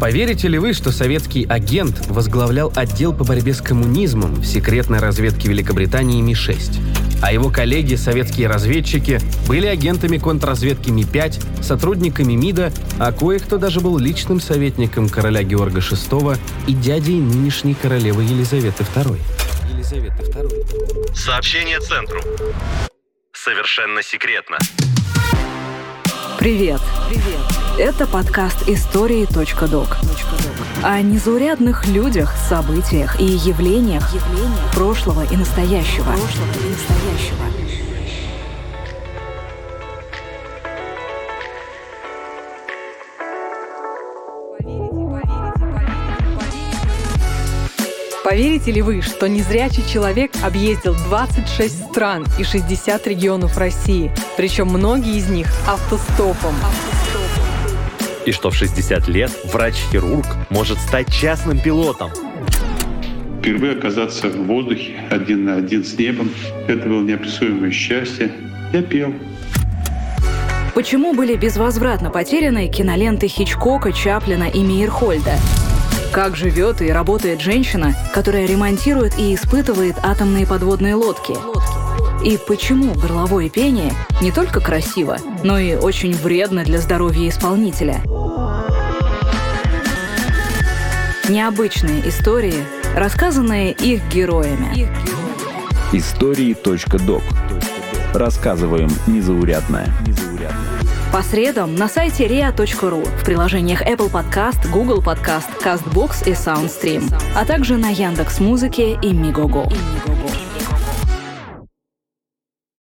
Поверите ли вы, что советский агент возглавлял отдел по борьбе с коммунизмом в секретной разведке Великобритании Ми-6? А его коллеги, советские разведчики, были агентами контрразведки Ми-5, сотрудниками МИДа, а кое-кто даже был личным советником короля Георга VI и дядей нынешней королевы Елизаветы II. Елизаветы II. Сообщение центру. Совершенно секретно. Привет. Привет. Это подкаст истории.док. О незаурядных людях, событиях и явлениях, явлениях прошлого и настоящего. Прошлого и настоящего. Поверите ли вы, что незрячий человек объездил 26 стран и 60 регионов России, причем многие из них автостопом? И что в 60 лет врач-хирург может стать частным пилотом. Впервые оказаться в воздухе один на один с небом — это было неописуемое счастье. Я пел. Почему были безвозвратно потеряны киноленты Хичкока, Чаплина и Мейерхольда? Как живет и работает женщина, которая ремонтирует и испытывает атомные подводные лодки? И почему горловое пение не только красиво, но и очень вредно для здоровья исполнителя? Необычные истории, рассказанные их героями. Истории.док. Рассказываем незаурядное. По средам на сайте ria.ru, в приложениях Apple Podcast, Google Podcast, CastBox и SoundStream, а также на Яндекс.Музыке и Мигого. И Мигого.